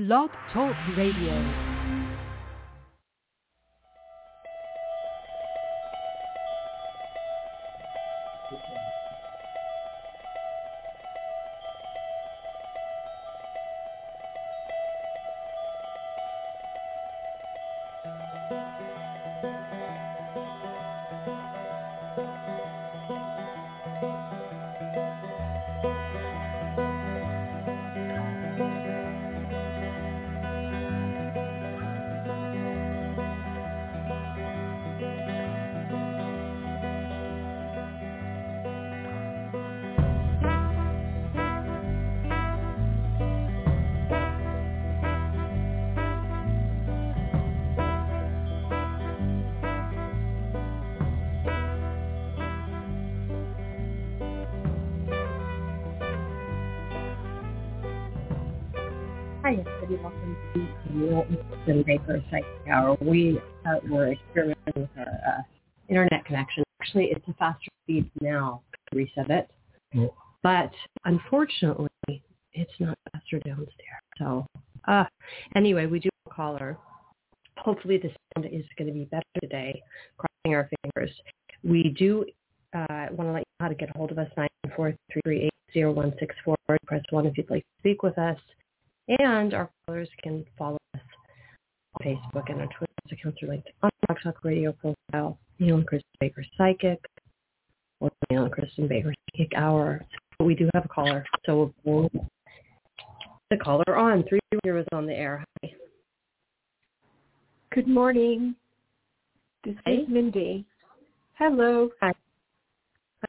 Blog Talk Radio. And Baker Psychic Hour. We uh, were experimenting with our uh, internet connection. Actually, it's a faster speed now. Reset it. Well, But unfortunately, it's not faster downstairs. So uh, anyway, we do have a caller. Hopefully the sound is going to be better today. Crossing our fingers. We do uh, want to let you know how to get a hold of us, 943380164. Press 1 if you'd like to speak with us. And our callers can follow Facebook and our Twitter accounts are linked on Blog Talk Radio profile, Neil and Kristin Baker Psychic, or Neil and Kristin Baker Psychic Hour. So we do have a caller, so we'll the caller on. Three zero is on the air. Hi. Good morning. This Hey. is Mindy. Hello. Hi.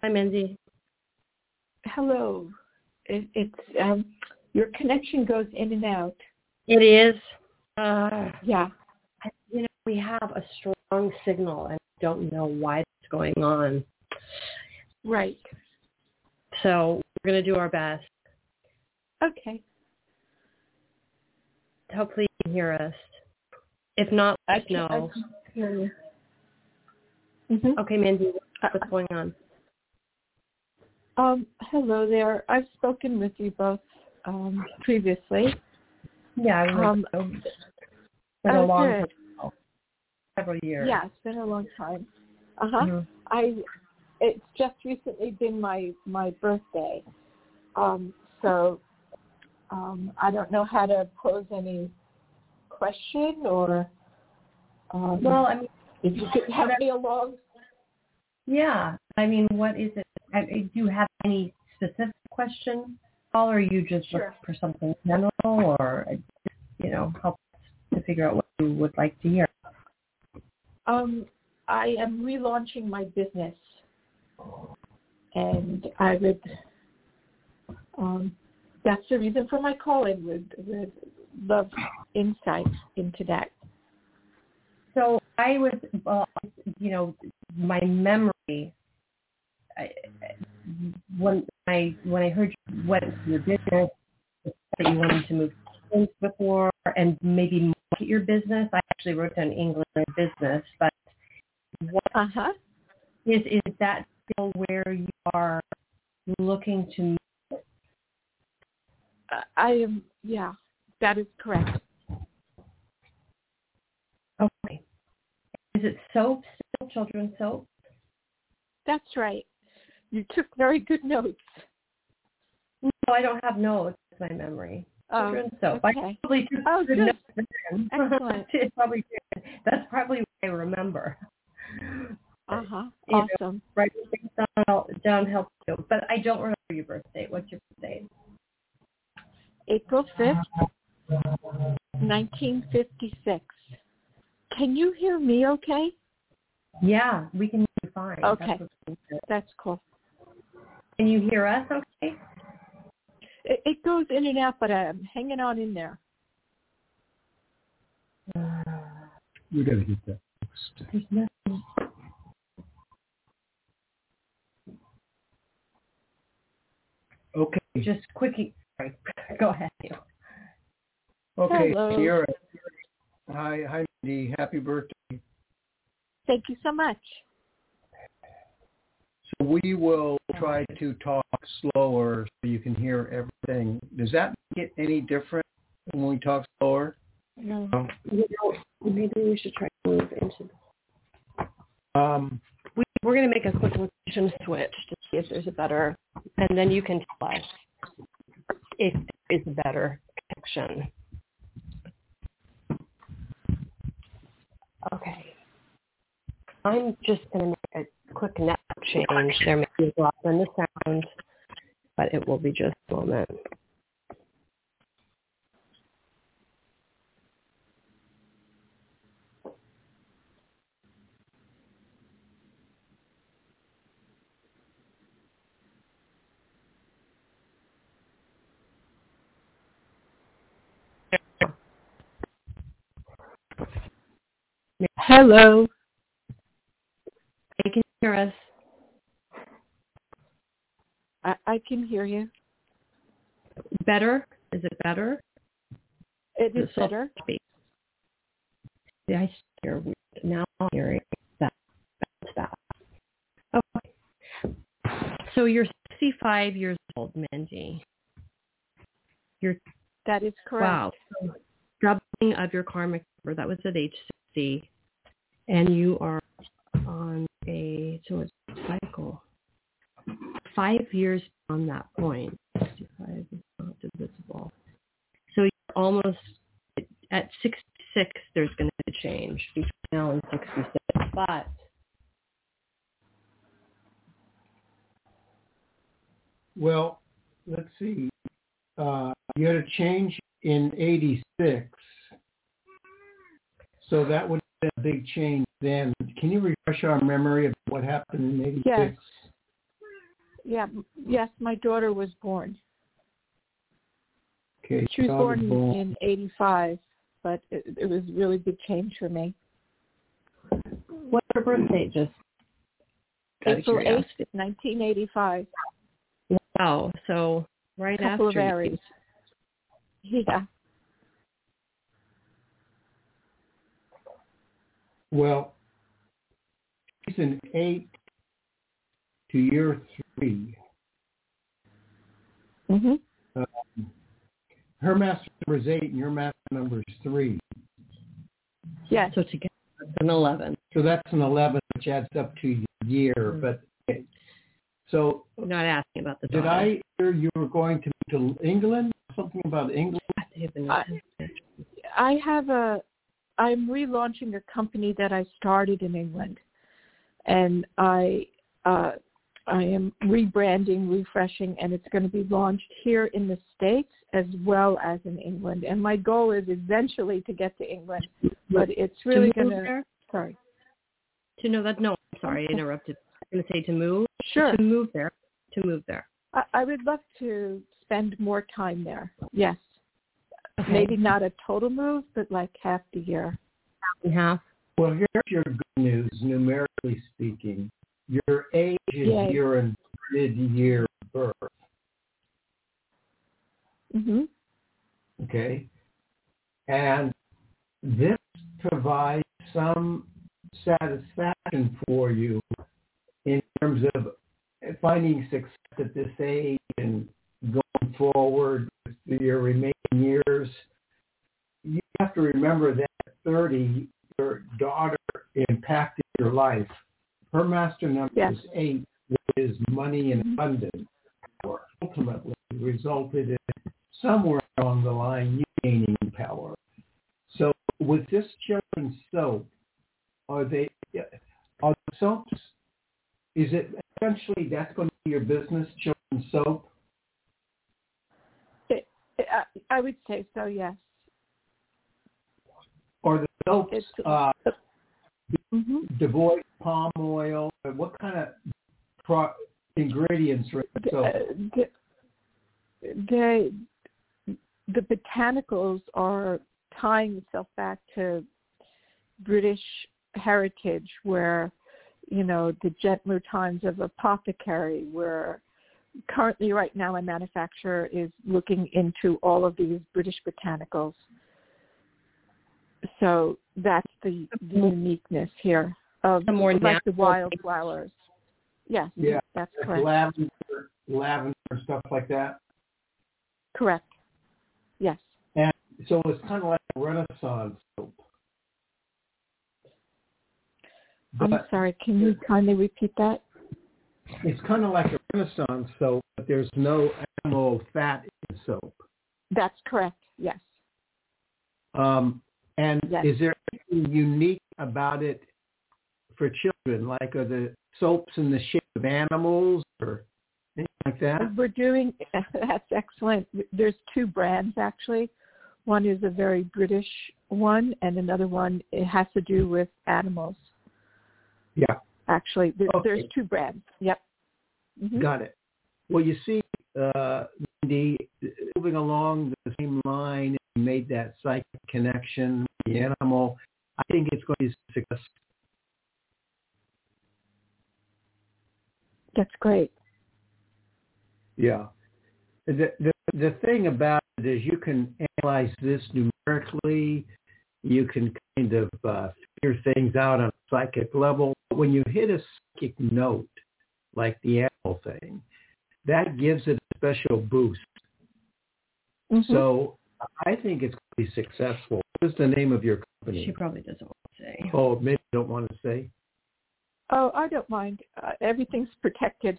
Hi, Mindy. Hello. It, it's um, your connection goes in and out. It is. Uh, Yeah. You know, we have a strong signal, and don't know why it's going on. Right. So we're going to do our best. Okay. Hopefully you can hear us. If not, let us know. can hear you. Mhm. Okay, Mandy, what's going on? Um, hello there. I've spoken with you both um, previously. Yeah, I Um, remember. It's been a oh, long good. time, several years. Yeah, it's been a long time. Uh huh. Mhm. I it's just recently been my my birthday, um, so um, I don't know how to pose any question or um, Well, I mean, if you could help me along. yeah. I mean, what is it? I, do you have any specific question, Paul, or are you just Sure. looking for something general, or uh, you know, help us to figure out what you would like to hear? Um, I am relaunching my business, and I would. Um, that's the reason for my call. I would, would love insight into that. So I was, well, you know, my memory. I, when I when I heard you went to your business that you wanted to move things before and maybe market your business, I actually wrote down England business. But what Uh huh. is is that still where you are looking to? Uh, I am. Yeah, that is correct. Okay, is it soap still? Children's soap? That's right. You took very good notes. No, I don't have notes. It's my memory. Um, Children's soap. I probably took Oh, good good. notes. Excellent. It's probably good. That's probably what I remember. Uh huh. You know, Awesome. Writing things down, down helps too. But I don't remember your birthday. What's your birthday? April fifth, nineteen fifty six. Can you hear me? Okay. Yeah, we can hear you fine. Okay. good. That's cool. Can you hear us okay? It, it goes in and out, but I'm hanging on in there. we got to get that fixed. There's nothing. Okay. Just quickie. Sorry. Go ahead. Okay, Hello. Sierra. Hi, hi, Mindy. Happy birthday. Thank you so much. So we will try to talk slower so you can hear everything. Does that make it any different when we talk slower? No. No. You know, maybe we should try to move into. Um, We, we're going to make a quick location switch to see if there's a better, and then you can tell us if there is a better connection. Okay. I'm just going to make a quick network change. There may be a drop in the sound, but it will be just a moment. Hello. Hear us. I, I can hear you. Better? Is it better? It is So- better. Yeah, I hear weird. Now I'm hearing that. That. Okay. So you're 65 years old, Mindy. You're That is correct. wow. So doubling of your karmic number. That was at age 60, and you are on a so it's a cycle. Five years on that point. 65 is not divisible. So you're almost at 66. There's going to be a change between now and 66, but well, let's see. Uh, you had a change in 86. So that would a big change then. Can you refresh our memory of what happened in 86? Yes. Yeah. Yes, my daughter was born. Okay. She was born born. in '85, but it, it was a really big change for me. what's your birth date? Just April 8th, 1985. Wow. So right couple of after you- Aries. Yeah. Well, she's an eight to year three. mm-hmm. Um, her master number is eight and your master number is three. Yeah, So together it's an 11. So that's an 11, which adds up to year. Mm. But so I'm not asking about the did daughter. I hear you were going to to England? Something about England? I have been- I- I have a I'm relaunching a company that I started in England, and I uh, I am rebranding, refreshing, and it's going to be launched here in the states as well as in England. And my goal is eventually to get to England, but it's really going to there? sorry. To know that? No, I'm sorry, I interrupted. I'm going to say to move. Sure, To move there. To move there. I, I would love to spend more time there. Yes, Okay. maybe not a total move, but like half the year. in half. Well, here's your good news, numerically speaking. Your age is Yay. your inverted year of birth. hmm Okay? And this provides some satisfaction for you in terms of finding success at this age and going forward with your remaining years. You have to remember that at 30, your daughter impacted your life. Her master number Yes. is eight, which is money and abundance. Power ultimately resulted in somewhere along the line you gaining power. So with this children's soap, are they are the soaps? Is it essentially that's going to be your business, children's soap? I, I would say so. Yes. Or the soaps uh, hmm devoid palm oil? What kind of pro- ingredients are in the soap? the, the the botanicals are tying itself back to British heritage, where you know the gentler times of apothecary, where currently right now a manufacturer is looking into all of these British botanicals. So that's the, the mm-hmm. uniqueness here of The more like the natural wildflowers. Yes, Yeah, that's Like correct. lavender, lavender, stuff like that. Correct. Yes. And so it's kind of like a Renaissance soap. I'm sorry. Can you kindly repeat that? It's kind of like a Renaissance soap, but there's no animal fat in soap. That's correct. Yes. Um, and Yes. is there anything unique about it for children? Like are the soaps in the shape of animals or anything like that? We're doing. That's excellent. There's two brands actually. One is a very British one, and another one it has to do with animals. Yeah, Actually, there, Okay. there's two brands. Yep. Mhm. got it. Well, you see, uh, moving along the same line, you made that psychic connection, with the animal. I think it's going to be successful. That's great. Yeah. The, the the thing about it is you can analyze this numerically. You can kind of uh, figure things out on a psychic level. But when you hit a psychic note, like the animal thing, that gives it a special boost. Mhm. So I think it's going to be successful. What is the name of your company? She probably doesn't want to say. Oh, maybe you don't want to say. Oh, I don't mind. Uh, everything's protected.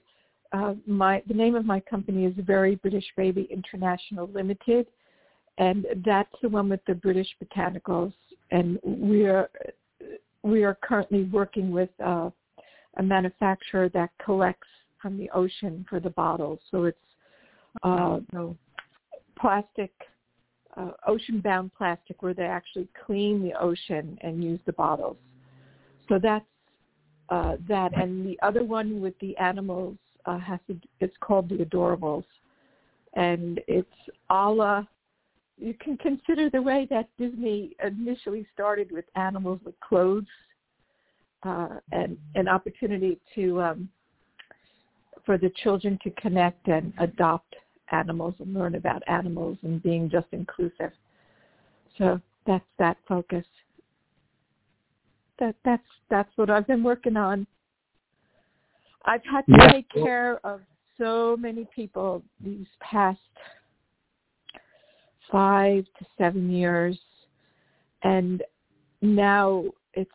Uh, my the name of my company is Very British Baby International Limited, and that's the one with the British botanicals. And we are we are currently working with uh, a manufacturer that collects from the ocean for the bottles. So it's uh, So plastic, uh, ocean-bound plastic, where they actually clean the ocean and use the bottles. So that's uh, that, and the other one with the animals uh, has to. It's called the Adorables, and it's a la. You can consider the way that Disney initially started with animals with clothes, uh, and an opportunity to um, for the children to connect and adopt animals and learn about animals and being just inclusive. So that's that focus. That that's that's what I've been working on. I've had to Yeah. take care of so many people these past five to seven years and now it's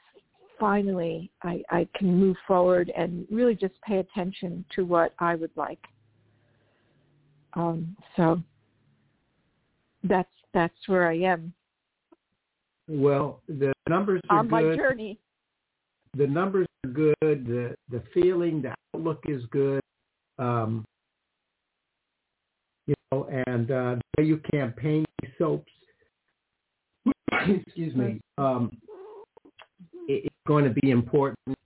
finally I, I can move forward and really just pay attention to what I would like. Um, so that's that's where I am Well, the numbers are on my good. journey. the numbers are good. The the feeling, the outlook is good. Um, you know, and uh, the way you campaign soaps, excuse me, um, it, it's going to be important.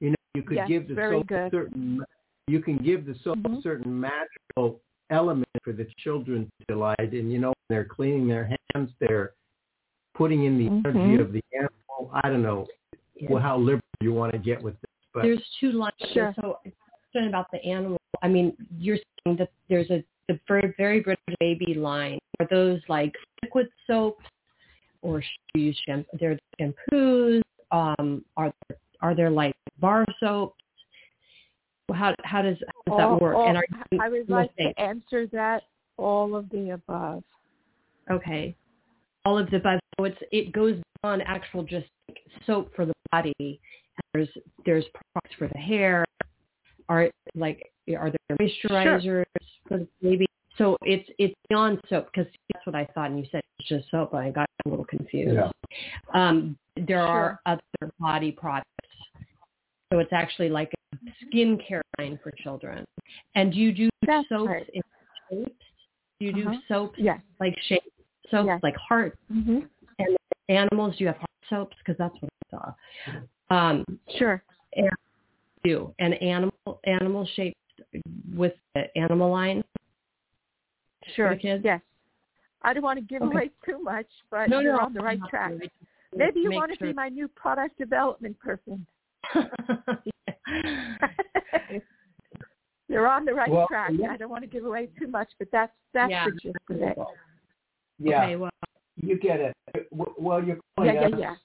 You know, you could Yes, give the very soap a good. certain. You can give the soap a Mhm. certain magical element for the children to delight in. You know, when they're cleaning their hands, they're putting in the energy Mhm. of the animal. I don't know yeah. well, how liberal you want to get with this, but there's two lines. Sure. So question about the animal. I mean, you're saying that there's a the very very British baby line. Are those like liquid soaps, or use shampoo? They're shampoos. Um, are there, are there like bar soaps? How how does how does All- that work? all- and are you, I would like to answer that all of the above. okay, all of the above. So it's it goes on actual just like soap for the body. There's there's products for the hair. Are like are there moisturizers for the baby? So it's it's beyond soap because that's what I thought, and you said it's just soap, and I got a little confused. Yeah. Um, there are other body products, so it's actually like a skincare line for children. And do you do That's soaps right. in shapes? Do you do Uh-huh. soaps Yes. like shapes? Soaps Yes. like heart hmm animals? Do you have heart soaps? Because that's what I saw. Um, Sure. And, do an animal animal shaped with the animal line. Sure. the kids? Yes. I don't want to give Okay. away too much, but No, you're no, on the right track. really. Maybe you want to sure- be my new product development person. You're on the right Well, track. yeah. I don't want to give away too much, but that's that's Yeah. the gist of it. yeah, Okay, well, you get it. Well, you're Yeah, calling yeah, us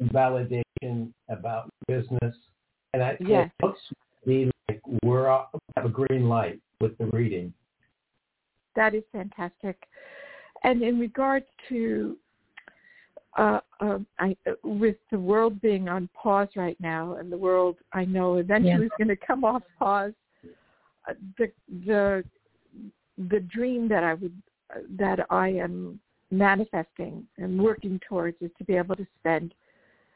yeah. validation about business, and I Yes. it looks to like we're off- we have a green light with the reading. That is fantastic. And in regards to uh, uh, I, with the world being on pause right now, and the world I know eventually Yeah. is going to come off pause, uh, the the the dream that I would that I am manifesting and working towards is to be able to spend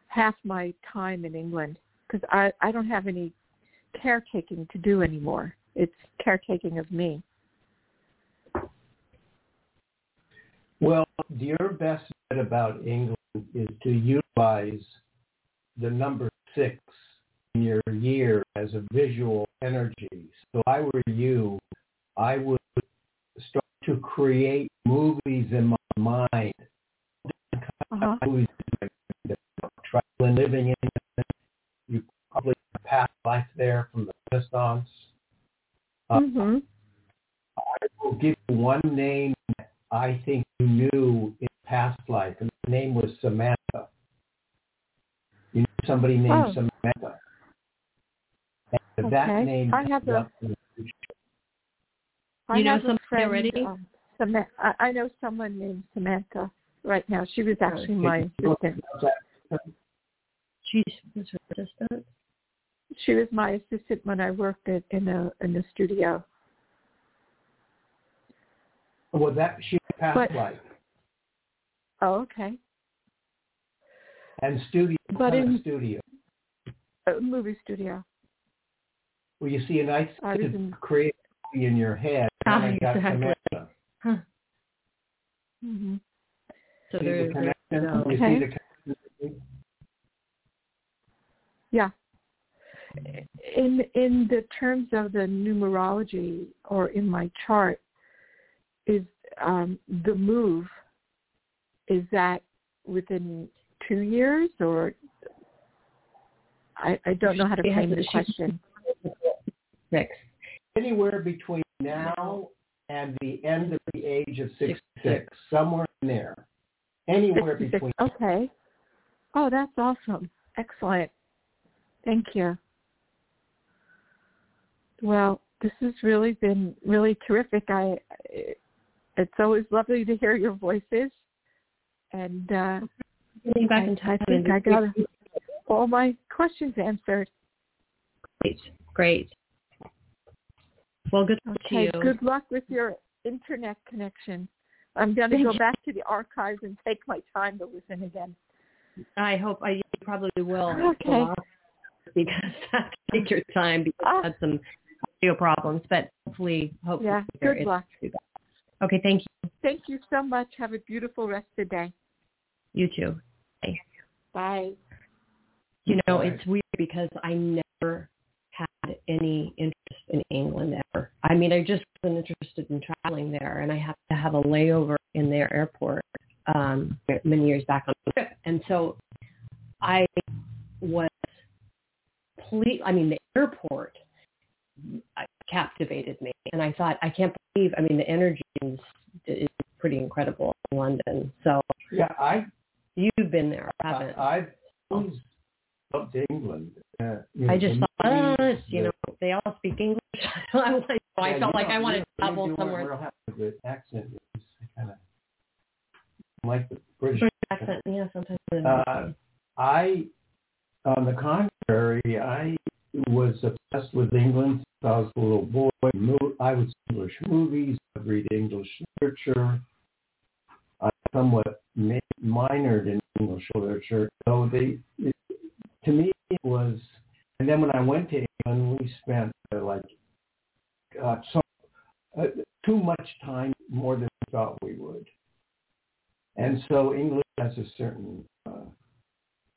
half my time in England because I I don't have any caretaking to do anymore. It's caretaking of me. Well, your best bet about England is to utilize the number six in your year as a visual energy. So if I were you, I would start to create movies in my mind. Uh-huh. Movies like traveling, living in. You probably past life there from the Renaissance. Uh, hmm I will give you one name that I think you knew in past life, and the name was Samantha. You knew somebody named Oh. Samantha. And that Okay. name I have a- up the. I You know have a somebody friend, already? Um, Sama- I, I know someone named Samantha right now. She was actually my assistant. She's was her assistant. She was my assistant when I worked at, in a in the studio. Well, that she had past But- life Oh, okay. and studio. But what kind of in- studio. A movie studio. Well, you see, and I I in- create movie in your head. Ah, and I got exactly. Samantha. Huh. hmm So See the there's connection? no- You see the connection? Yeah. In in the terms of the numerology or in my chart, is um, the move is that within two years or I, I don't know how to She frame a- the she- question. six. anywhere between now and the end of the age of 66, 66. somewhere in there. Anywhere 66. between. Okay. Oh, that's awesome. Excellent. Thank you. Well, this has really been really terrific. I it's always lovely to hear your voices, and uh, Getting back I, I think I got all my questions answered. Great. Great. Well, good luck to Okay. you. Good luck with your internet connection. I'm going to go back to the archives and take my time to listen again. I hope I you probably will. Okay. Because take your time because Ah. you had some audio problems, but hopefully, hopefully, Yeah. there Good is- luck. Okay. Thank you. Thank you so much. Have a beautiful rest of the day. You too. Bye. You know, Right. it's weird because I never had any interest in England ever. I mean, I just wasn't interested in traveling there, and I had to have a layover in their airport um, many years back on the trip, and so I was complete. I mean, the airport captivated me, and I thought, I can't believe. I mean, the energy is, is pretty incredible in London. So Yeah, I, you've been there, haven't? I, I've always loved England. Uh, you I just thought, you know, they all speak English. I, was, like- I felt like I wanted to travel somewhere. don't have a good accent. It's kind of like the British. British accent, yeah, sometimes. Uh, I, on the contrary, I was obsessed with England I was a little boy. I see English movies, I'd read English literature. I somewhat minored in English literature. So they, it, to me, it was. And then when I went to England, we spent uh, like uh, so uh, too much time more than we thought we would. And so English has a certain uh,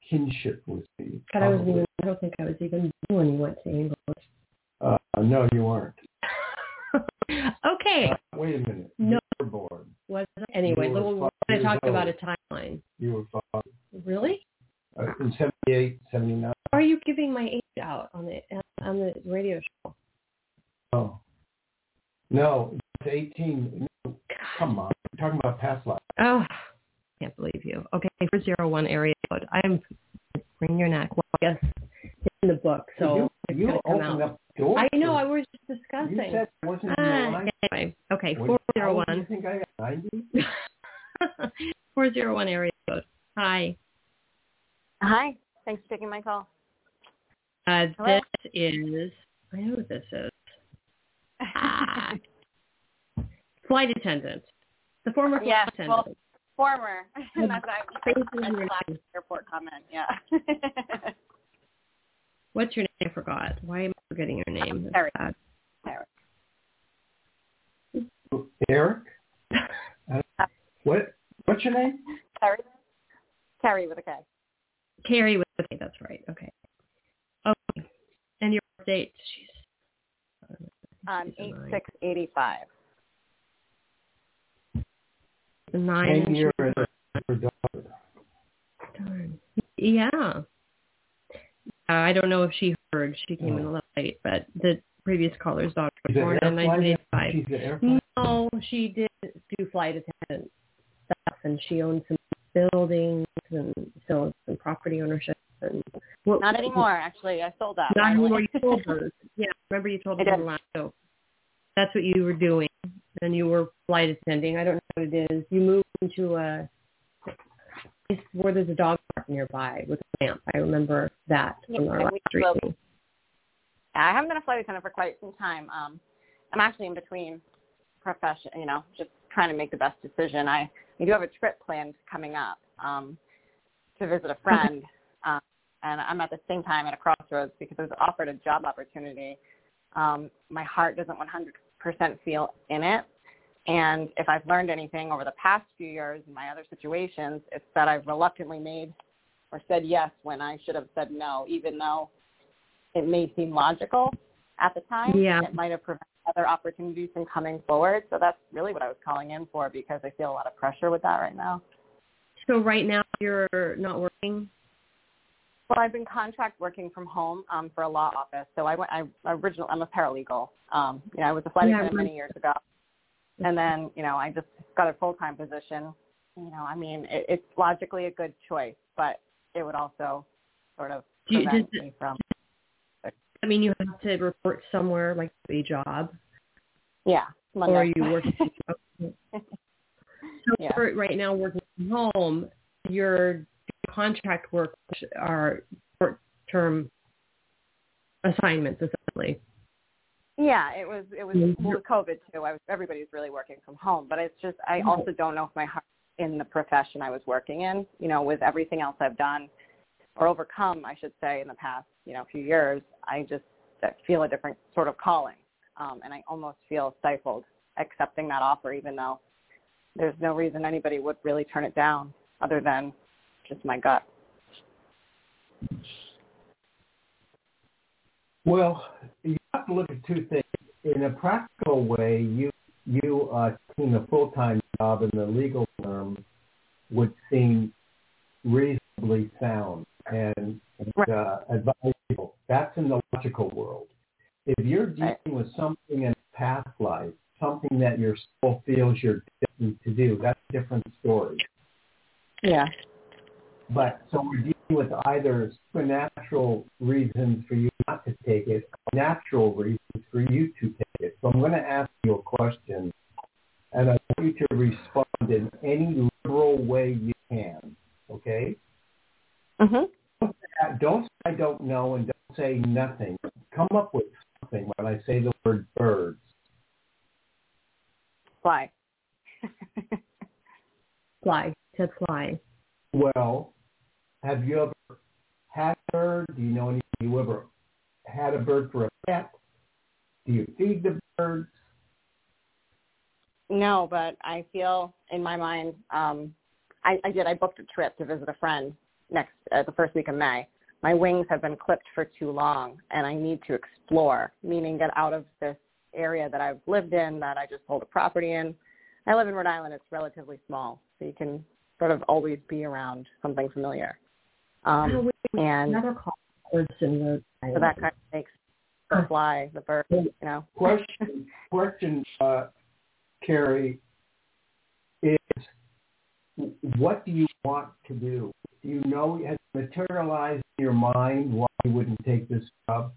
kinship with me. God, I was even, I don't think I was even born when you went to England. Uh, no, you weren't. okay. Uh, wait a minute. No. You were born. Was anyway, were little I years talked about a timeline. You were five. Really? Uh, in 78, 79. Are you giving my age out on the on the radio show? Oh. No, it's 18. No, come on. We're talking about past life. Oh, can't believe you. Okay, four zero one area code. I'm bring your neck. Well, I guess it's in the book, so you, it's you gonna come opened out. up doors. I know. for- I was just You discussing. said I wasn't in the Ah, line. anyway, okay, What- four how zero old do you one. think I am? 90? one area code. Hi. Hi. Thanks for taking my call. Uh, Hello? this is, I know what this is. Ah. Flight attendant. The former flight Yes, attendant. well, Former. That's what I, Thank you that's the last airport comment. Yeah. What's your name? I forgot. Why am I forgetting your name? Eric. Terry. sad. Eric? Uh, what? What's your name? Carrie. Carrie with a K. Carrie with okay, that's right. Okay. Okay. And your date? She's Um, she's eight nine. six eighty five. Nine. Same and year she's daughter. Darn. Yeah. Uh, I don't know if she heard. She came in a Oh. little late, but the previous caller's daughter was born in air 1985. She's an air No, she did do flight attendant stuff, and she owned some buildings and still some property ownership. And Not anymore, actually. I sold that. Not anymore. You told her. Yeah, remember you told me did. last show. That's what you were doing, and you were flight attending. I don't know what it is. You moved into a place where there's a dog park nearby with a lamp. I remember that from Yeah, our we last will. meeting. I haven't been a flight attendant for quite some time. Um, I'm actually in between profession, you know, just trying to make the best decision. I, I do have a trip planned coming up um, to visit a friend, um, and I'm at the same time at a crossroads because I was offered a job opportunity. Um, my heart doesn't 100% feel in it. And if I've learned anything over the past few years in my other situations, it's that I've reluctantly made or said yes when I should have said no, even though it may seem logical at the time. Yeah. It might have prevented other opportunities from coming forward. So that's really what I was calling in for because I feel a lot of pressure with that right now. So right now you're not working. Well, I've been contract working from home um, for a law office. So I went. I originally, I'm a paralegal. Um, you know, I was a flight attendant many years ago, and then you know, I just got a full time position. You know, I mean, it, it's logically a good choice, but it would also sort of you- prevent does- me from. I mean, you have to report somewhere like a job, Yeah, Monday. or are you working? so Yeah. for right now, working from home, your contract work are short-term assignments, essentially. Yeah, it was it was Mhm. with COVID too. I was everybody's really working from home, but it's just I also don't know if my heart in the profession I was working in, you know, with everything else I've done or overcome, I should say, in the past, you know, few years, I just feel a different sort of calling, um, and I almost feel stifled accepting that offer, even though there's no reason anybody would really turn it down, other than just my gut. Well, you have to look at two things. In a practical way, you you uh, taking a full time job in the legal firm would seem reasonably sound and uh, advisable. That's in the logical world. If you're dealing with something in past life, something that your soul feels you're destined to do, that's a different story. Yeah. But so we're dealing with either supernatural reasons for you not to take it, or natural reasons for you to take it. So I'm going to ask you a question, and I want you to respond in any liberal way you can. Okay? Mhm. Don't say I don't know and don't say nothing. Come up with something when I say the word birds. Why? Fly. To fly. Well, have you ever had a bird? Do you know any? You ever had a bird for a pet? Do you feed the birds? No, but I feel in my mind, um, I, I did. I booked a trip to visit a friend next uh, the first week of May. My wings have been clipped for too long, and I need to explore, meaning get out of this area that I've lived in, that I just hold a property in. I live in Rhode Island. It's relatively small, so you can sort of always be around something familiar. Oh, Um, wait, and Never call birds in the so that kind of makes the fly, the bird, you know. Question, question, uh, Carrie, is what do you want to do? Do you know has materialized in your mind why you wouldn't take this job?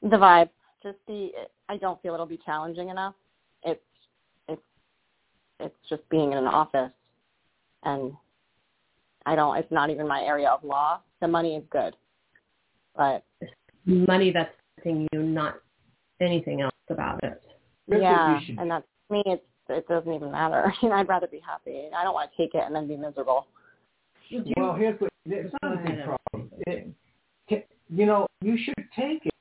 the vibe just the i don't feel it'll be challenging enough it's it's it's just being in an office and I don't. It's not even my area of law. The money is good, but money that's affecting you, not anything else about it. Here's yeah, and that's me. It's it doesn't even matter. You know, I'd rather be happy. I don't want to take it and then be miserable. Well, here's what it's not a big problem. It, you know, you should take it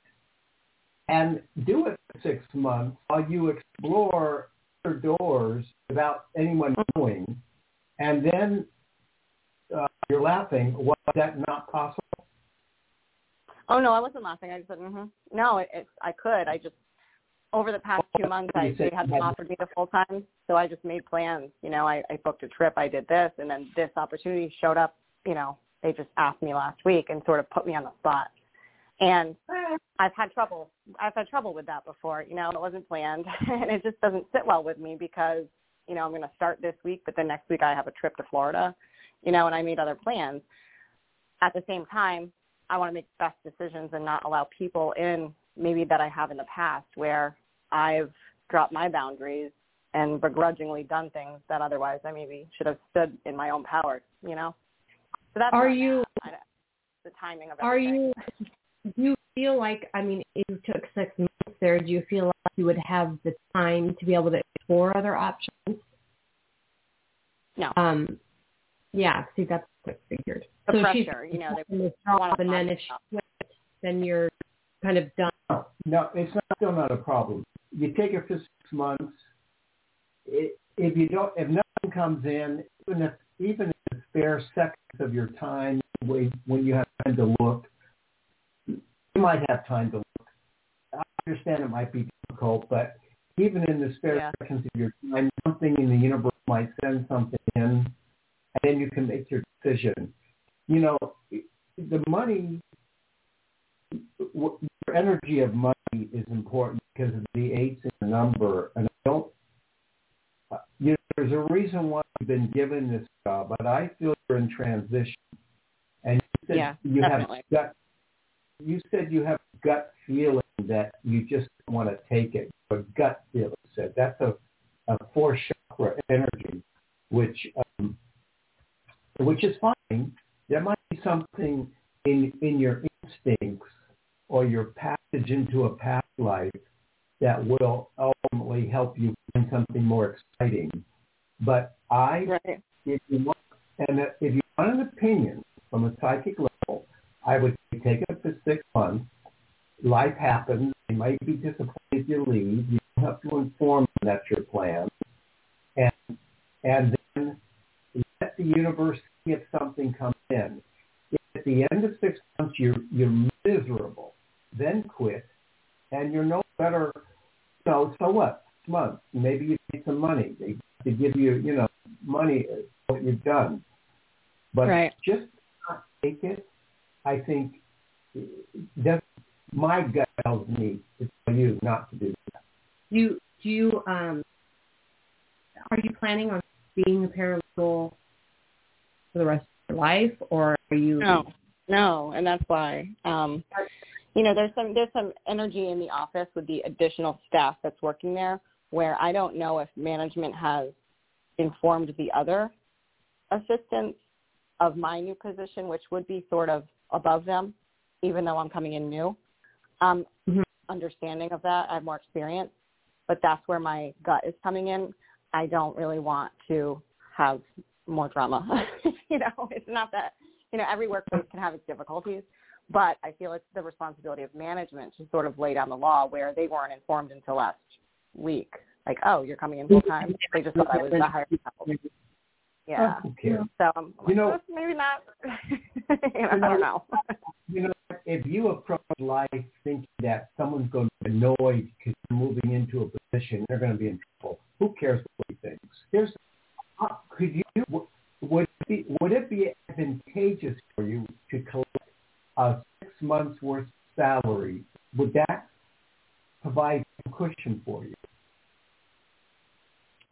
and do it for six months while you explore other doors without anyone knowing, and then uh, you're laughing. Was that not possible? Oh no, I wasn't laughing. I just said, mm-hmm. no, it, it's I could. I just over the past two months, I they had- offered me the full time, so I just made plans. You know, I, I booked a trip, I did this, and then this opportunity showed up. You know, they just asked me last week and sort of put me on the spot. And I've had trouble. I've had trouble with that before. You know, it wasn't planned, and it just doesn't sit well with me because you know I'm going to start this week, but then next week I have a trip to Florida. You know, and I made other plans. At the same time, I want to make best decisions and not allow people in maybe that I have in the past where I've dropped my boundaries and begrudgingly done things that otherwise I maybe should have stood in my own power, you know? So that's Are you- I- the timing of Are you? Do you feel like? I mean, if you took six months there. Do you feel like you would have the time to be able to explore other options? No. Um. Yeah. See, that's what I figured. The so she's pressure, you know, they wanna job, and then if she quits, then you're kind of done. No, no, it's not, still not a problem. You take it for six months. I if you don't, if nothing comes in, even if even if it's spare seconds of your time when you have time to look, you might have time to look. I understand it might be difficult, but even in the spare Yeah. seconds of your time, something in the universe might send something in, and then you can make your decision. You know, the money your energy of money is important because of the eights in the number. And I don't, uh, you know, there's a reason why you've been given this job, but I feel you're in transition. And you said Yeah, you definitely. have gut, you said you have gut feeling that you just want to take it. A gut feeling said that's a, a four chakra energy, which, um, which is fine. There might be something in, in your instincts or your passage into a past life that will ultimately help you find something more exciting. But I, Right. if you want, and if you want an opinion from a psychic level, I would say take it for six months. Life happens. You might be disappointed if you leave. You have to inform them that's your plan, and and then let the universe see if something comes in. If at the end of six months you're you're miserable, then quit, and you're no better. So so what? Six months. Maybe you make some money. They to give you you know money for what you've done, but Right. just not take it. I think that's my gut tells me to tell you not to do that. You, do you um are you planning on being a paralegal for the rest of your life or are you No, no, and that's why. Um, you know, there's some there's some energy in the office with the additional staff that's working there where I don't know if management has informed the other assistants of my new position, which would be sort of above them, even though I'm coming in new. Um, Mhm. Understanding of that, I have more experience, but that's where my gut is coming in. I don't really want to have more drama. you know, it's not that you know every workplace can have its difficulties, but I feel it's the responsibility of management to sort of lay down the law where they weren't informed until last week. Like, oh, you're coming in full time. They just thought I was the higher level. Yeah. Oh. So I'm You know- "Eh, maybe not. you know, I don't know. You know, if you approach life thinking that someone's going to be annoyed because you're moving into a position, they're going to be in trouble. Who cares what he thinks? Here's uh, could you would it be would it be advantageous for you to collect a six months worth of salary? Would that provide a cushion for you?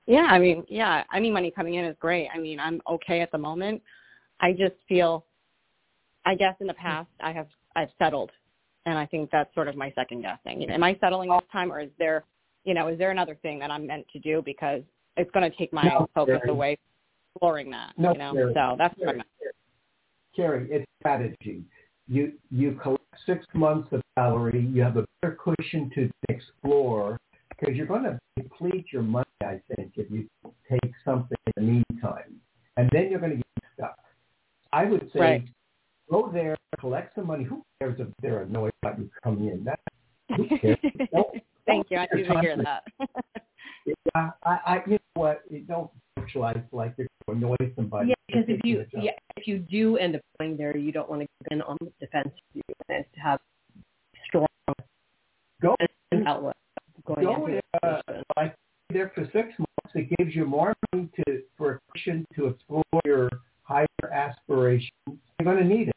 Yeah, I mean, yeah, any money coming in is great. I mean, I'm okay at the moment. I just feel, I guess in the past I have I've settled, and I think that's sort of my second guessing. You know, am I settling this time, or is there, you know, is there another thing that I'm meant to do because it's going to take my No, focus there- away? exploring that. No, you know, Carrie, so that's what Carrie, I'm. Carrie, it's strategy. You you collect six months of salary. You have a better cushion to explore because you're going to deplete your money. I think if you take something in the meantime, and then you're going to get stuck. I would say Right. go there, collect some money. Who cares if they're annoyed about you coming in? That who cares? Thank you. I need to hear that. Yeah, I, I, you know what? You don't socialize like you're going to annoy somebody. Yeah, because if you taking a job. yeah, if you do end up going there, you don't want to get in on the defense. You want to have strong go outlook going go into uh, the position. like there for six months. It gives you more money to for a cushion to explore your higher aspirations. You're going to need it.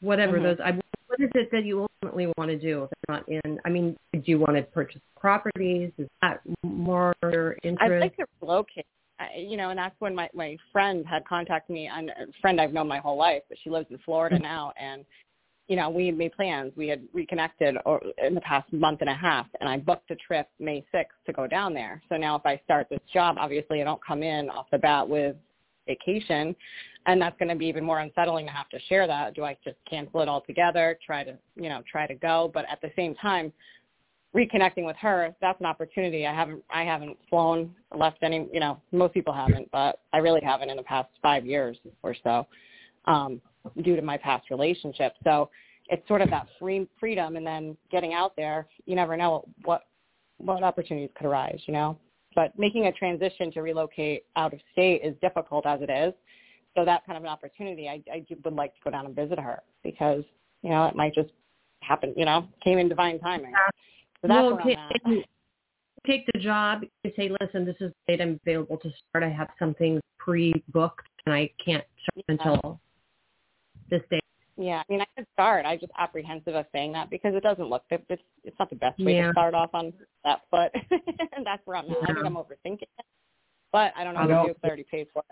whatever Mhm. those. I, what is it that you ultimately want to do if it's not in? I mean, do you want to purchase properties? Is that more your I'd interest? like to relocate. I, you know, and that's when my my friend had contacted me. And a friend I've known my whole life, but she lives in Florida hmm. now, and you know, we had made plans. We had reconnected or, in the past month and a half, and I booked a trip May 6th to go down there. So now, if I start this job, obviously, I don't come in off the bat with vacation, and that's going to be even more unsettling to have to share that. Do I just cancel it altogether? Try to, you know, try to go, but at the same time, reconnecting with her, that's an opportunity. I haven't I haven't flown, left any you know, most people haven't, but I really haven't in the past five years or so, um, due to my past relationship. So it's sort of that free freedom and then getting out there, you never know what what opportunities could arise, you know. But making a transition to relocate out of state is difficult as it is. So that kind of an opportunity, I, I would like to go down and visit her because, you know, it might just happen, you know, came in divine timing. So that's well, where take, I'm at. take the job and say, listen, this is the date I'm available to start. I have something pre-booked and I can't start Yeah. until this date. Yeah, I mean, I could start. I'm just apprehensive of saying that because it doesn't look. It's it's not the best way Yeah. to start off on that foot, and that's where I'm at. I think I'm overthinking it, but I don't know I what to do if I already paid for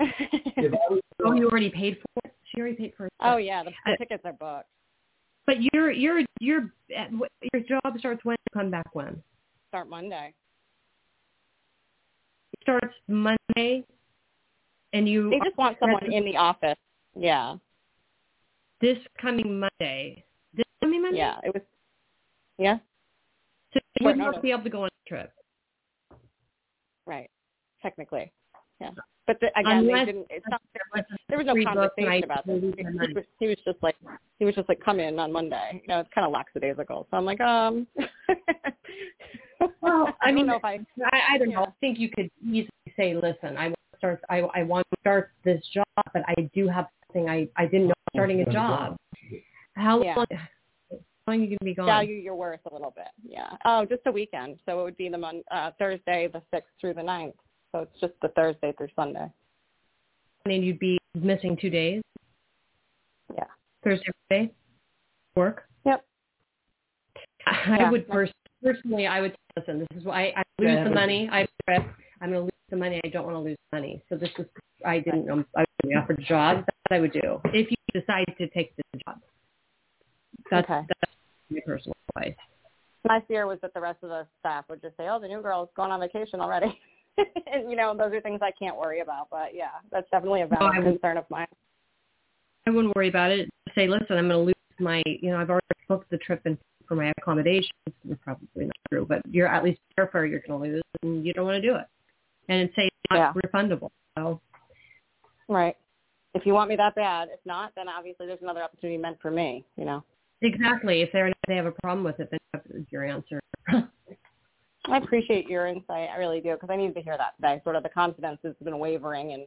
it. Oh, you already paid for it? She already paid for it. oh yeah, the, the tickets are booked. But your your your your job starts when? Come back when? Start Monday. It starts Monday, and you They just want someone in the office. Yeah, this coming Monday. This coming Monday. yeah. It was. Yeah, So you Short would not notice. be able to go on a trip. right. Technically, yeah. But the, again, Unless- they didn't. It's not. There was no conversation about this. He my he money. was, he was just like he was just like come in on Monday. You know, it's kind of lackadaisical. So I'm like, um. Well, I don't mean, know if I. I, I don't know. I think you could easily say, listen, I want to start. I, I want to start this job, but I do have something. I I didn't know starting a job. How Yeah. long? How long are you gonna be gone? value your worth a little bit. Yeah. Oh, just a weekend. So it would be the mon- uh, Thursday, the sixth through the ninth. So it's just the Thursday through Sunday. And then you'd be missing two days. Yeah. Thursday, Friday, work. Yep. I Yeah. would pers- personally, I would listen. This is why I, I lose Yeah. the money. I I'm going to lose the money. I don't want to lose money. So this is I didn't know I was offered a job. That's what I would do if you decide to take the job. That's Okay. that's my personal advice. My fear was that the rest of the staff would just say, "Oh, the new girl's gone on vacation already." and you know, those are things I can't worry about. But yeah, that's definitely a valid would- concern of mine. I wouldn't worry about it. Say, listen, I'm going to lose my, you know, I've already booked the trip and for my accommodations. It's probably not true, but you're at least airfare you're going to lose, and you don't want to do it. And it's say it's not refundable. So Right. If you want me that bad, if not, then obviously there's another opportunity meant for me. You know. exactly, if they're they have a problem with it, then that's your answer. I appreciate your insight. I really do because I needed to hear that today. Sort of the confidence has been wavering, and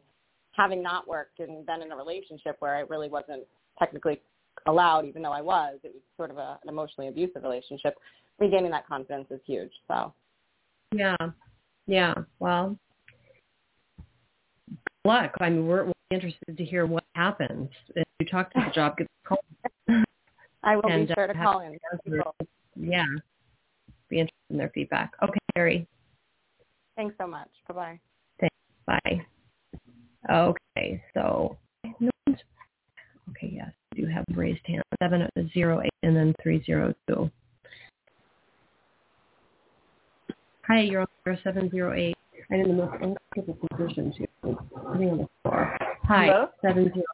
having not worked and been in a relationship where I really wasn't technically allowed, even though I was, it was sort of a, an emotionally abusive relationship. Regaining that confidence is huge. So yeah, yeah. Well, good luck. I mean, we're, we're interested to hear what happens if you talk to the job. Get the call. I will And, be sure to uh, call in. Yeah, be interested in their feedback. Okay, Harry. Thanks so much. Bye bye. Bye. Okay, so no one's- okay, yes, you do have raised hand seven zero eight and then three zero two. Hi, you're on seven zero eight. I'm in the most uncomfortable position too, sitting on the floor. Hi, Hello? seven zero.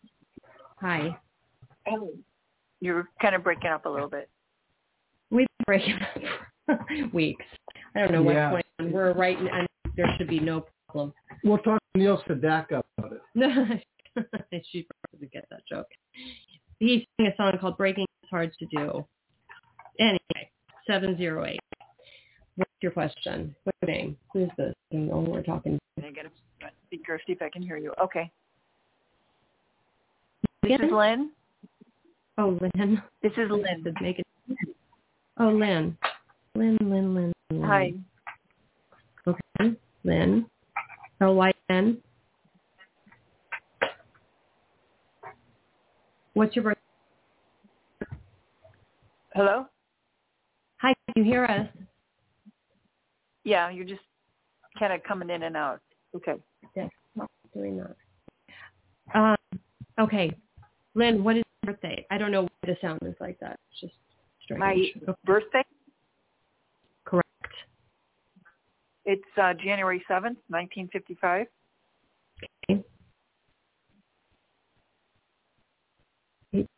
Hi. Oh, you're kind of breaking up a little bit. We've been breaking up for weeks. I don't know what's Yeah. going on. We're right, and there should be no problem. We'll talk to Neil Sedaka about it. she probably would get that joke. He sang a song called "Breaking Is Hard to Do." Anyway, seven zero eight. What's your question? What's your name? Who's this? I don't know who we're talking. I get a speaker, see if I can hear you. Okay. This is Lynn. Oh, Lynn. This is Lynn. To make it. Oh, Lynn. Lynn, Lynn, Lynn. Lynn. Hi. Okay, Lynn. L Y N. What's your birth? Hello? Hi, can you hear us? Yeah, you're just kind of coming in and out. Okay. Yes, not doing that. Um, okay, Lynn, what is your birthday? I don't know why the sound is like that. It's just strange. My Okay, birthday, correct. It's uh, January 7th, 1955. Okay.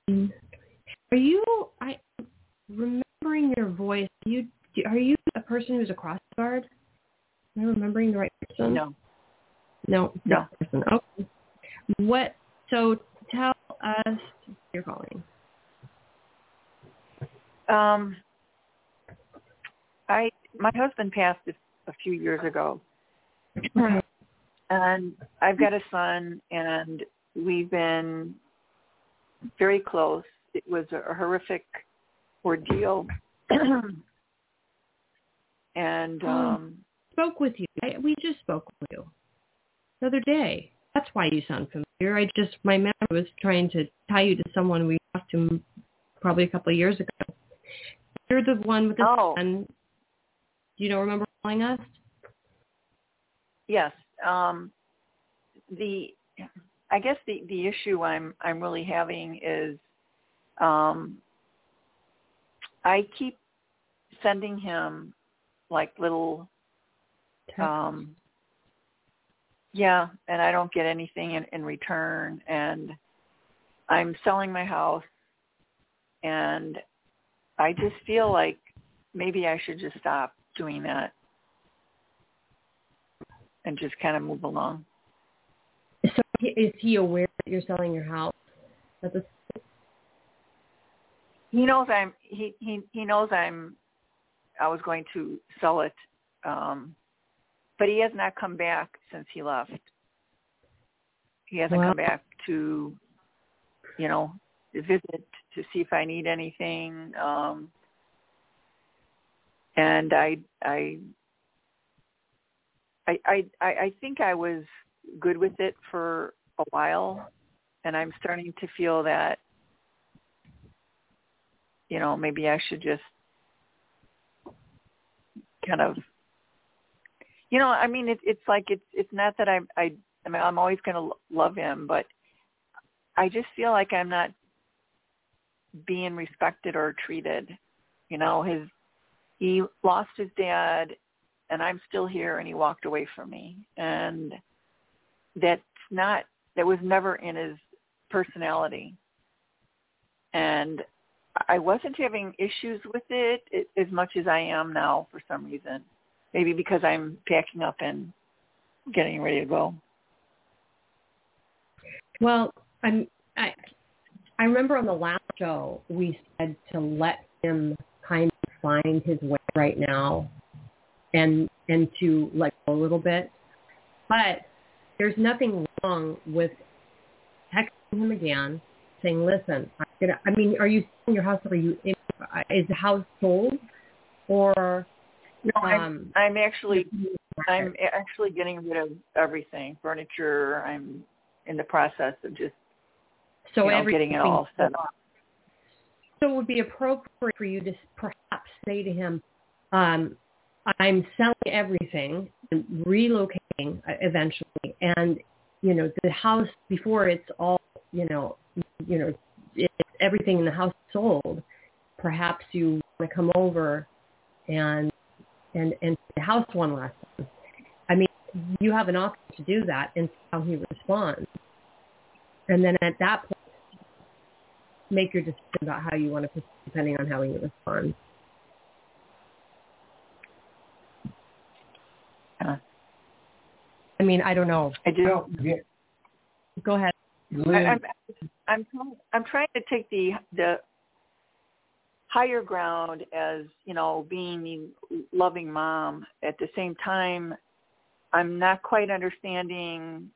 18. Are you? I remembering your voice. You are you a person who's a cross guard? Am I remembering the right person? No. No. No. person. Okay. What? So tell us you're calling. Um, I my husband passed a, few years ago, and I've got a son, and we've been very close. It was a horrific ordeal, and um, Spoke with you. I, we just spoke with you the other day. That's why you sound familiar. I just my memory was trying to tie you to someone we talked to probably a couple of years ago. You're the one with the Oh. son. You don't remember calling us? yes, um, the I guess the the issue I'm I'm really having is um, I keep sending him like little um yeah and i don't get anything in, in return and i'm selling my house and i just feel like maybe i should just stop doing that and just kind of move along So is he aware that you're selling your house? This, he knows i'm he he he knows i'm i was going to sell it um but he has not come back since he left he hasn't Wow. come back to you know visit to see if i need anything um and i i i i i I think i was good with it for a while and i'm starting to feel that you know maybe i should just kind of you know i mean it, it's like it's it's not that i'm i i mean i'm always going to love him but i just feel like i'm not being respected or treated you know his he lost his dad and i'm still here and he walked away from me and that's not that was never in his personality and I wasn't having issues with it as much as I am now for some reason. Maybe because I'm packing up and getting ready to go. well, I'm. I I remember on the last show we said to let him kind of find his way right now, and and to let go a little bit. But there's nothing wrong with texting him again, saying, "Listen, I'm gonna, I mean, are you selling your house? Or are you? Is the house sold, or No, I'm um, I'm actually I'm actually getting rid of everything, furniture. I'm in the process of just so you know, getting it all set up. So it would be appropriate for you to perhaps say to him, um, I'm selling everything and relocating uh, eventually. And, you know, the house before it's all, you know, you know, it's everything in the house sold. Perhaps you want to come over and, and, and the house one last time. I mean, you have an option to do that and see how he responds. And then at that point, make your decision about how you want to depending on how he responds. Uh, I mean, I don't know. I do. Yeah, Go ahead. Lynn, I, I'm I'm trying- I'm trying to take the the higher ground as you know being the loving mom. At the same time, I'm not quite understanding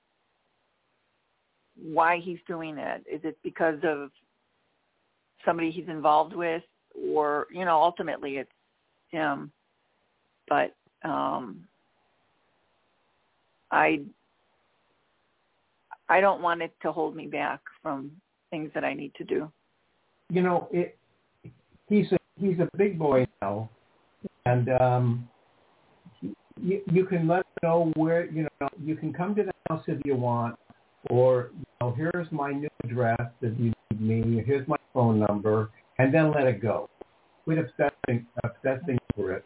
why he's doing it. Is it because of somebody he's involved with, or you know, ultimately it's him. But um, I I don't want it to hold me back from things that I need to do. you know, it, he's a he's a big boy now, and um, you, you can let know where you know you can come to the house if you want, or you know, here's my new address if you need me. Here's my phone number, and then let it go. Quit obsessing obsessing over it.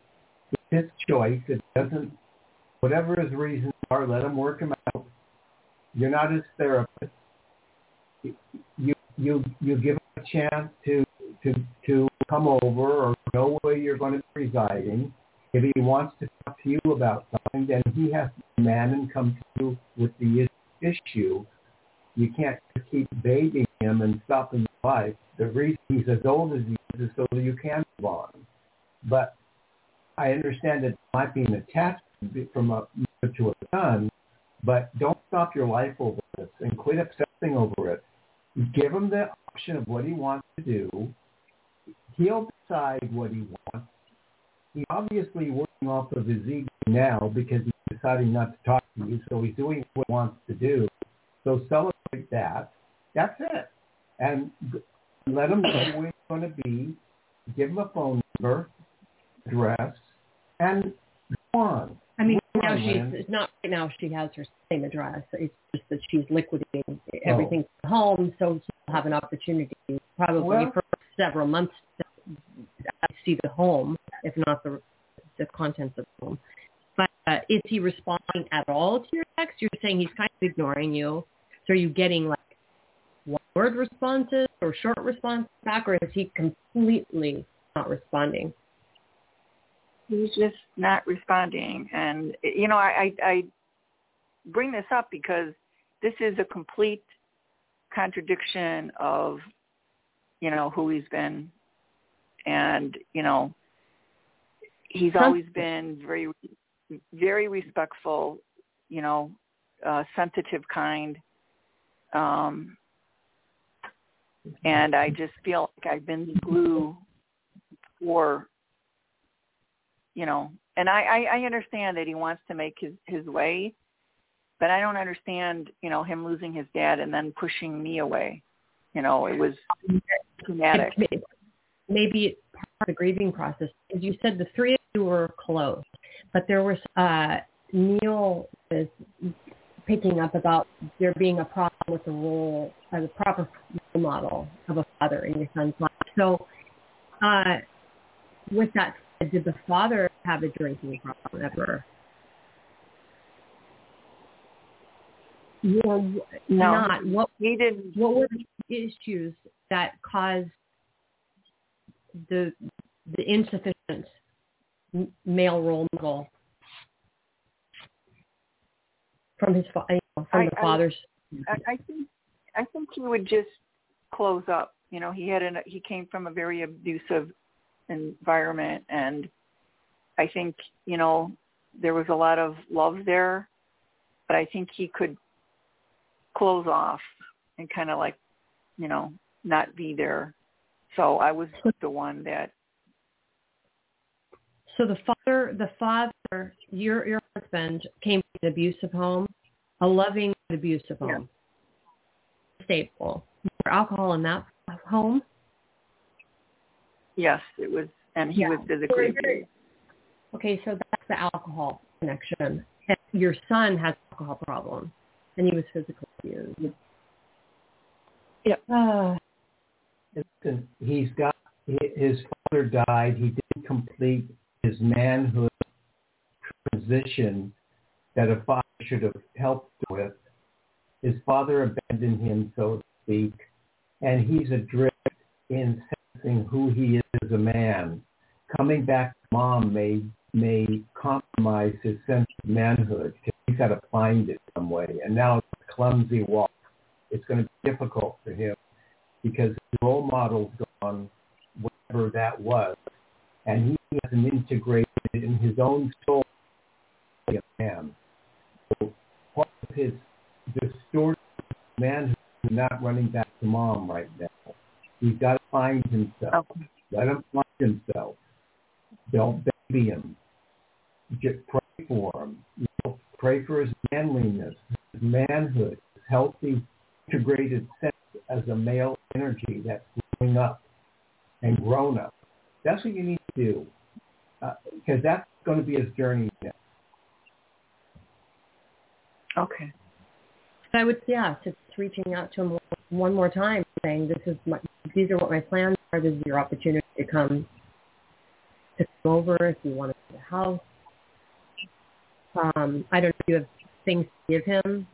It's his choice. It doesn't. Whatever his reasons are, let him work them out. You're not his therapist. You you you give him a chance to to to come over or know where you're going to be residing. If he wants to talk to you about something, then he has to be man and come to you with the issue. You can't just keep babying him and stopping his life. The reason he's as old as he is is so that you can move on. But I understand that it might be an attachment from a to a son, but don't stop your life over this and quit obsessing over it. Give him the option of what he wants to do. He'll decide what he wants. He's obviously working off of his ego now because he's deciding not to talk to you, so he's doing what he wants to do. So celebrate that. That's it. And let him know where he's going to be. Give him a phone number, address, and go on. I mean, now she's it's not right now. She has her same address. It's just that she's liquidating everything from home, so she'll have an opportunity probably Well- for several months to see the home, if not the the contents of the home. But uh, is he responding at all to your text? You're saying he's kind of ignoring you. So are you getting like one word responses or short responses back, or is he completely not responding? He's just not responding. And you know I, I i bring this up because this is a complete contradiction of you know who he's been. And you know he's always been very very respectful you know uh sensitive kind. Um and i just feel like i've been the glue for you know, and I, I, I understand that he wants to make his, his way, but I don't understand, you know, him losing his dad and then pushing me away. You know, it was traumatic. Maybe it's part of the grieving process. As you said, the three of you were close, but there was uh, Neil was picking up about there being a problem with the role, uh, the proper model of a father in your son's life. So, uh, with that did the father have a drinking problem ever? Or No. not? What He didn't. what were the issues that caused the the insufficient male role model from his fa- you know, from I- the father's I, I think I think he would just close up. You know, he had an he came from a very abusive environment, and I think you know there was a lot of love there, but I think he could close off and kind of like you know not be there. So I was the one that so the father the father your your husband came from an abusive home a loving abusive Yeah. home stable there alcohol in that home yes it was, and he Yeah. was physically Very, very- abused. Okay, so that's the alcohol connection. And your son has alcohol problem, and he was physically abused. Yep. Uh, he's got his father died. He didn't complete his manhood transition that a father should have helped with. His father abandoned him, so to speak, and he's adrift in sensing who he is as a man. Coming back to mom may may compromise his sense of manhood he's got to find it some way. And now it's a clumsy walk. It's going to be difficult for him because his role model's gone, whatever that was, and he hasn't integrated it in his own soul a man. So part of his distorted manhood is not running back to mom right now. He's got to find himself. Okay. Let him find himself. Don't baby him. Just pray for him. You know, pray for his manliness, his manhood, his healthy, integrated sense as a male energy that's growing up and grown up. That's what you need to do because uh, that's going to be his journey next. Okay. I would, yeah, just reaching out to him one more time, saying, "This is my, these are what my plans are. This is your opportunity to come to come over if you want to see the house. Um, I don't know if you have things to give him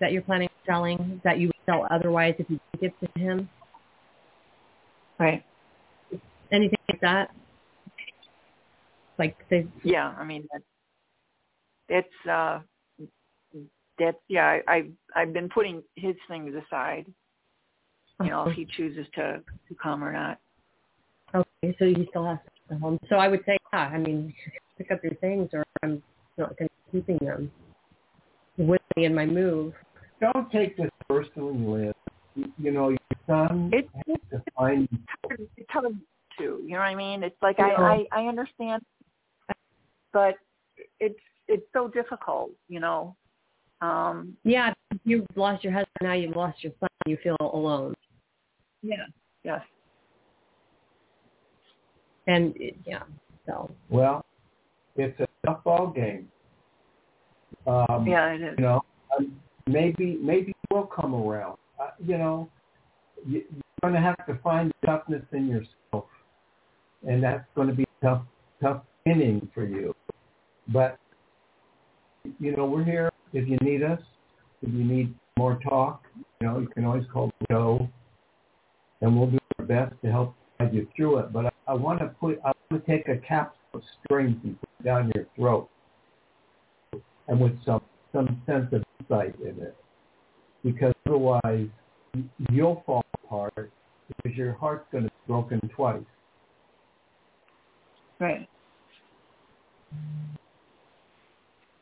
that you're planning on selling that you would sell otherwise if you give to him. Right. Anything like that? Like they. Yeah, I mean that. It's uh, that's yeah. I, I I've been putting his things aside. You know, if he chooses to to come or not. Okay, so he still has to go home. So I would say, yeah. I mean, pick up your things, or I'm not going to be keeping them with me in my move. Don't take this personally, Liz. You know, your son It's has to find. it's hard to, you know what I mean? It's like Yeah. I, I I understand, but it's it's so difficult, you know. Um, Yeah, you've lost your husband, now you've lost your son. You feel alone, yeah. Yes. and it, yeah. So Well, it's a tough ball game. Um, Yeah, it is. You know, um, maybe maybe you will come around. Uh, you know, you, you're going to have to find toughness in yourself, and that's going to be tough tough inning for you. But you know, we're here if you need us. If you need more talk, you know, you can always call show, and we'll do our best to help guide you through it. But I, I want to put, I want to take a capsule of strength and put it down your throat, and with some some sense of insight in it, because otherwise you'll fall apart because your heart's going to be broken twice. Right.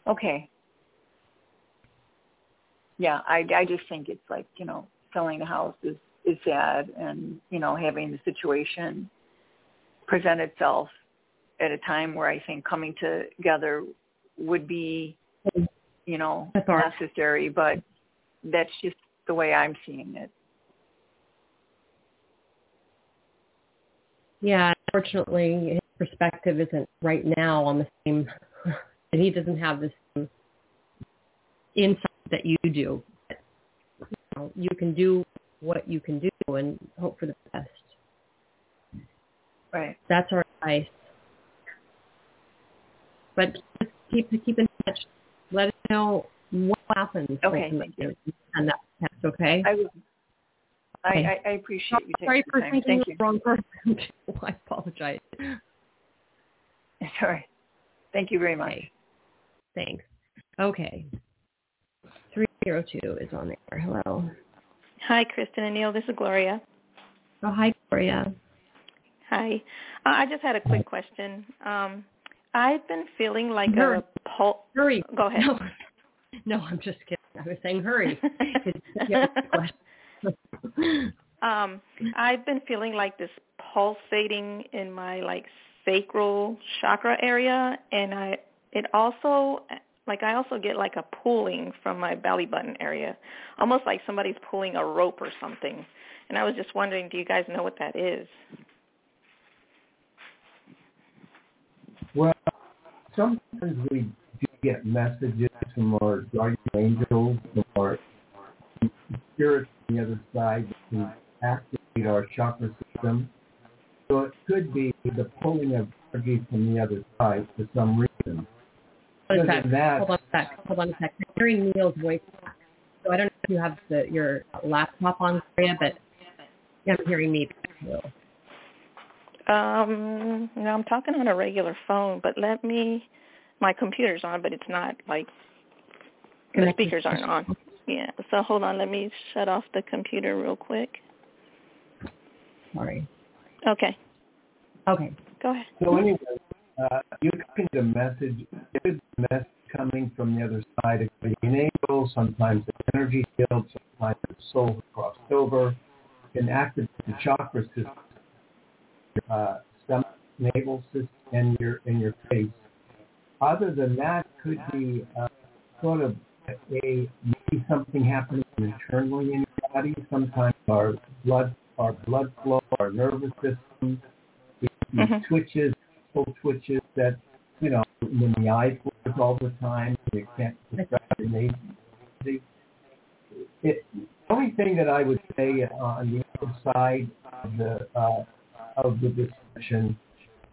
Okay. Yeah, I I just think it's like, you know, selling the house is is sad and, you know, having the situation present itself at a time where I think coming together would be, you know, That's necessary, but that's just the way I'm seeing it. yeah, unfortunately, his perspective isn't right now on the same, and he doesn't have the same insight that you do. You, know, you can do what you can do and hope for the best. Right. That's our advice. But just keep keep in touch. Let us know what happens. Okay, And that text, okay? I will. I, Okay. I, I appreciate you taking Sorry the for time. thinking Thank you. the wrong person. I apologize. Right. Thank you very much. Okay. Thanks. Okay. 302 is on there. Hello. Hi, Kristin and Neil. This is Gloria. Oh, hi, Gloria. Hi. Uh, I just had a quick question. Um, I've been feeling like Hurry. a pul- Hurry. Go ahead. No, no I'm just kidding. I was saying hurry. 'Cause you have a question. um, I've been feeling like this pulsating in my like sacral chakra area, and I it also like I also get like a pulling from my belly button area, almost like somebody's pulling a rope or something. And I was just wondering, do you guys know what that is? Well, sometimes we do get messages from our guardian angels or spirits on the other side to activate our chakra system. So it could be the pulling of energy from the other side for some reason. Hold on a sec. Hold on a sec. Hold on a sec. I'm hearing Neil's voice. So I don't know if you have the, your laptop on for you, but yeah, I'm hearing me. too. Um, no, I'm talking on a regular phone, but let me. My computer's on, but it's not like the speakers aren't on. Yeah. So hold on. Let me shut off the computer real quick. Sorry. Okay. Okay. Go ahead. So anyway, uh, you can get a message. A message coming from the other side. It could be an angel, sometimes an energy field, sometimes a soul crossed over. It can activate the chakra system, uh, stomach, navel system, and your in your face. Other than that, could be uh, sort of a maybe something happening internally in your body. Sometimes our blood, our blood flow, our nervous system, these Mhm. twitches, full twitches that you know when the eye closes all the time, you can't procrastinate. The it, the only thing that I would say uh, on the other side of the uh, of the discussion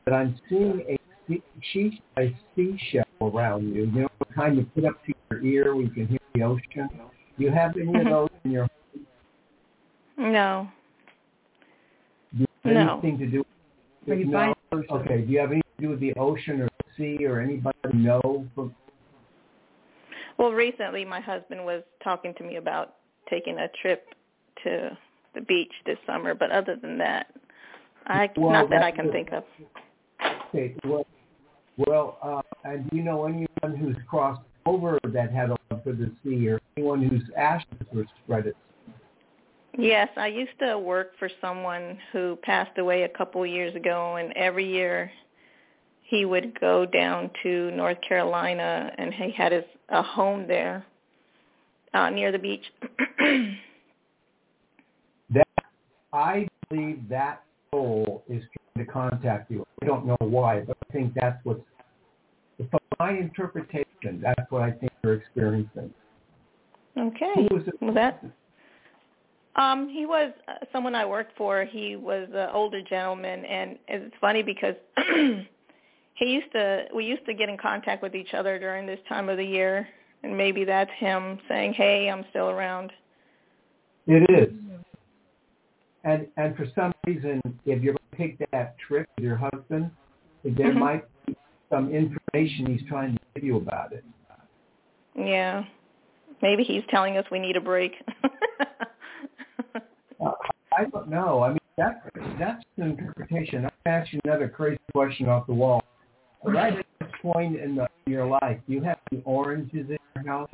that I'm seeing a she a seashell around you. You know, kind of put up to your ear where you can hear the ocean. Do you have any of those in your? No. Do you have No. anything to do? Are you no. by the ocean? Okay. Do you have anything to do with the ocean or the sea or anybody know? From, Well, recently my husband was talking to me about taking a trip to the beach this summer, but other than that, I Well, not that I can the- think of. okay. Well, well, uh, and do you know anyone who's crossed over that had a love for the sea, or anyone whose ashes were spread at Yes, I used to work for someone who passed away a couple years ago, and every year he would go down to North Carolina, and he had his a home there uh, near the beach. That I believe that soul is trying to contact you. I don't know why, but I think that's what's from my interpretation. That's what I think you're experiencing. okay, Who was it? well that um he was uh, someone I worked for. He was an older gentleman, and it's funny because he used to we used to get in contact with each other during this time of the year, and maybe that's him saying, "Hey, I'm still around." It is. And and for some reason, if you're going to take that trip with your husband, there Mhm. might be some information he's trying to give you about it. Yeah. Maybe he's telling us we need a break. Uh, I don't know. I mean, that that's an interpretation. I'm ask you another crazy question off the wall. Right at this point in, the, in your life, do you have any oranges in your house?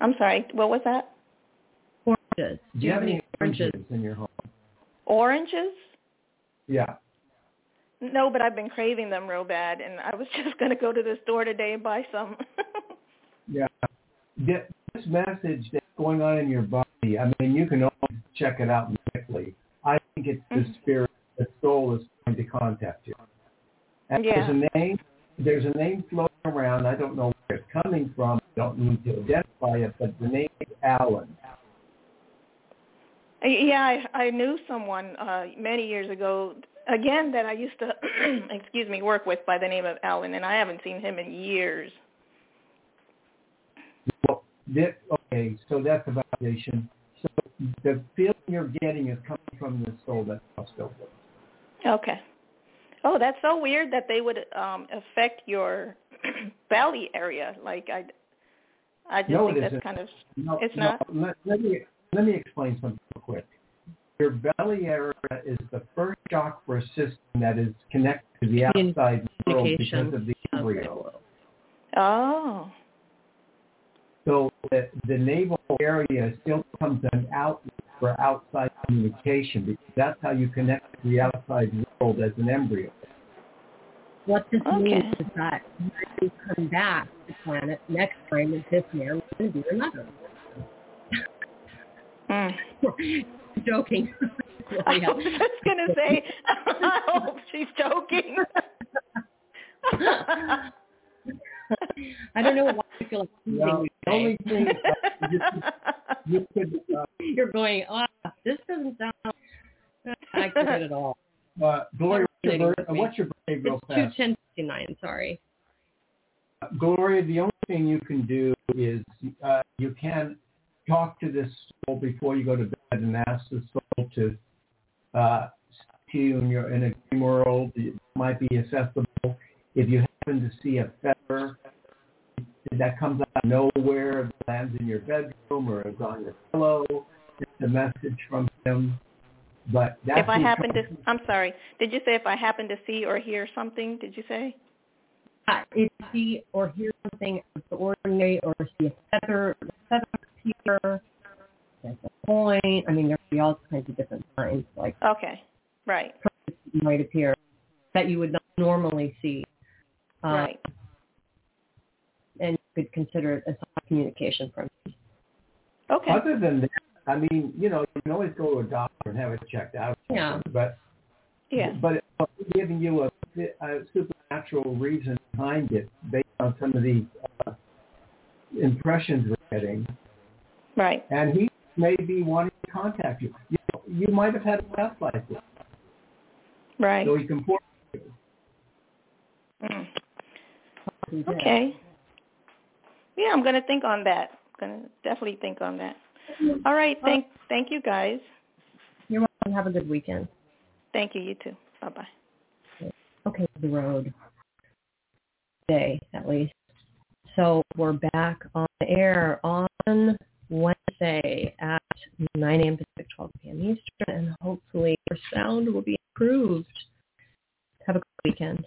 I'm sorry. What was that? Oranges. Do you have any oranges in your home? Oranges? Yeah. No, but I've been craving them real bad, and I was just going to go to the store today and buy some. Yeah. Th- This message that's going on in your body, I mean, you can always check it out medically. I think it's the Mhm. spirit, the soul is trying to contact you. And Yeah. there's a name, there's a name floating around. I don't know where it's coming from. I don't need to identify it, but the name is Alan. yeah, I, I knew someone uh many years ago, again, that I used to, excuse me, work with by the name of Alan, and I haven't seen him in years. Well, this, okay, so that's the validation. So the feeling you're getting is coming from the soul that's crossed over. Okay. Oh, that's so weird that they would um affect your belly area. Like I, I just No, think that's isn't. kind of No, It's no, not? Let, let me let me explain something real quick. Your belly area is the first chakra system that is connected to the outside world because of the embryo. oh. So the, the navel area still becomes an outlet for outside communication because that's how you connect to the outside world as an embryo. What this Okay. means is that when you come back to the planet next time with this man, we're going to be your mother. Hmm. Joking. I was just gonna say, I hope she's joking. I don't know why I feel like No, the only thing uh, you could, you could uh, You're going, ah, this doesn't sound accurate at all. uh, Gloria, what's your, birth- uh, what's your birthday real It's fast? ten fifty nine. Sorry. Gloria, the only thing you can do is uh, you can talk to this soul before you go to bed and ask the soul to uh, to you in your in a dream world. It might be accessible. If you happen to see a feather that comes out of nowhere, lands in your bedroom or is on your pillow, it's a message from him. But that's if I happen to, I'm sorry. Did you say if I happen to see or hear something? Did you say? Uh, if you see or hear something ordinary, or see a feather, a feather appear, there's a point. I mean, there could be all kinds of different signs, like Okay. Right. might appear that you would not normally see. Uh, Right. And you could consider it as a communication from him. Okay. Other than that, I mean, you know, you can always go to a doctor and have it checked out. or Yeah. something, But Yeah. but it's giving you a, a supernatural reason behind it based on some of the uh, impressions we're getting. Right. And he may be wanting to contact you. You, you might have had a past life with Right. so he can pour you. Mm. Okay. Yeah, I'm gonna think on that. I'm Gonna definitely think on that. All right. Thank thank you guys. You're welcome. Have a good weekend. Thank you. You too. Bye bye. Okay, the road. Day, at least. So we're back on the air on Wednesday at 9 a.m. Pacific, 12 p.m. Eastern, and hopefully your sound will be improved. Have a good weekend.